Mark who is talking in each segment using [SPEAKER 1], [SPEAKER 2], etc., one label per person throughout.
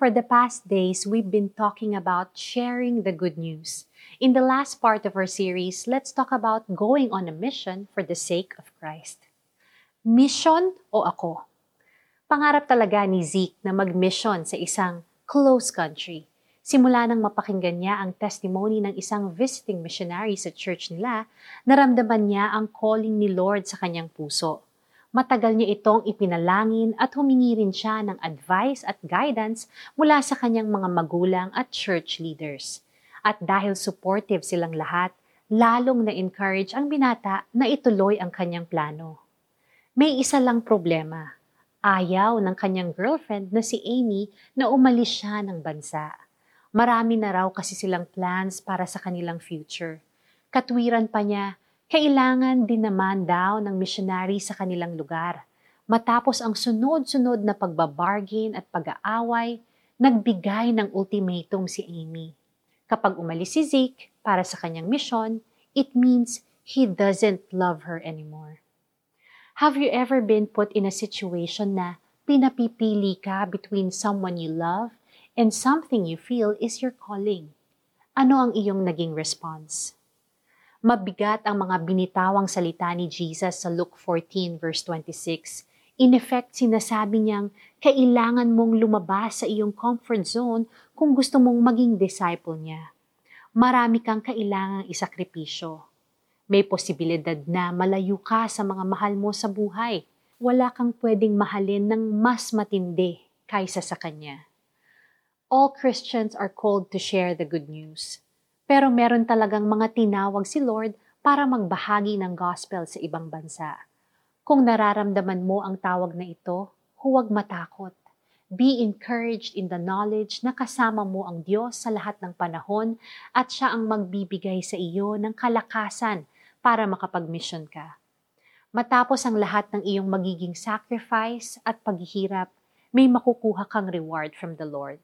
[SPEAKER 1] For the past days, we've been talking about sharing the good news. In the last part of our series, let's talk about going on a mission for the sake of Christ. Mission o ako? Pangarap talaga ni Zeke na mag-mission sa isang close country. Simula nang mapakinggan niya ang testimony ng isang visiting missionary sa church nila, naramdaman niya ang calling ni Lord sa kanyang puso Matagal niya itong ipinalangin at humingi rin siya ng advice at guidance mula sa kanyang mga magulang at church leaders. At dahil supportive silang lahat, lalong na-encourage ang binata na ituloy ang kanyang plano. May isa lang problema. Ayaw ng kanyang girlfriend na si Amy na umalis siya ng bansa. Marami na raw kasi silang plans para sa kanilang future. Katwiran pa niya kailangan din naman daw ng missionary sa kanilang lugar. Matapos ang sunod-sunod na pagbabargain at pag-aaway, nagbigay ng ultimatum si Amy. Kapag umalis si Zeke para sa kanyang mission, it means he doesn't love her anymore. Have you ever been put in a situation na pinapipili ka between someone you love and something you feel is your calling? Ano ang iyong naging response? Mabigat ang mga binitawang salita ni Jesus sa Luke 14 verse 26. In effect, sinasabi niyang kailangan mong lumabas sa iyong comfort zone kung gusto mong maging disciple niya. Marami kang kailangang isakripisyo. May posibilidad na malayo ka sa mga mahal mo sa buhay. Wala kang pwedeng mahalin ng mas matindi kaysa sa Kanya. All Christians are called to share the good news. Pero meron talagang mga tinawag si Lord para magbahagi ng gospel sa ibang bansa. Kung nararamdaman mo ang tawag na ito, huwag matakot. Be encouraged in the knowledge na kasama mo ang Diyos sa lahat ng panahon at siya ang magbibigay sa iyo ng kalakasan para makapag-mission ka. Matapos ang lahat ng iyong magiging sacrifice at paghihirap, may makukuha kang reward from the Lord.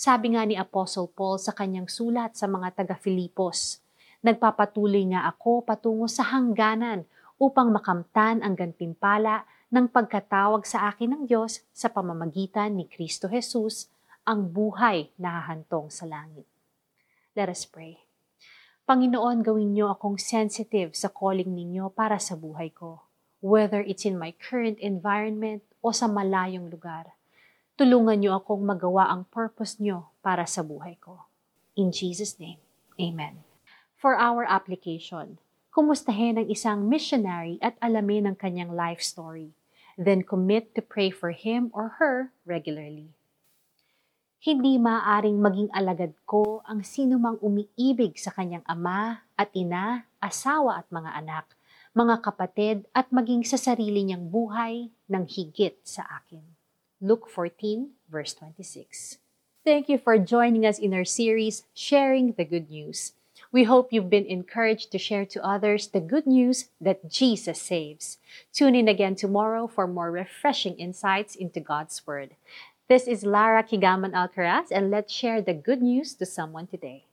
[SPEAKER 1] Sabi nga ni Apostle Paul sa kanyang sulat sa mga taga-Filipos, Nagpapatuloy nga ako patungo sa hangganan upang makamtan ang gantimpala ng pagkatawag sa akin ng Diyos sa pamamagitan ni Kristo Jesus, ang buhay na hahantong sa langit. Let us pray. Panginoon, gawin niyo akong sensitive sa calling ninyo para sa buhay ko, whether it's in my current environment o sa malayong lugar. Tulungan niyo akong magawa ang purpose niyo para sa buhay ko. In Jesus' name, Amen. For our application, kumustahin ang isang missionary at alamin ang kanyang life story. Then commit to pray for him or her regularly. Hindi maaring maging alagad ko ang sinumang umiibig sa kanyang ama at ina, asawa at mga anak, mga kapatid at maging sa sarili niyang buhay ng higit sa akin. Luke 14, verse 26. Thank you for joining us in our series, Sharing the Good News. We hope you've been encouraged to share to others the good news that Jesus saves. Tune in again tomorrow for more refreshing insights into God's Word. This is Lara Kigaman Alcaraz, and let's share the good news to someone today.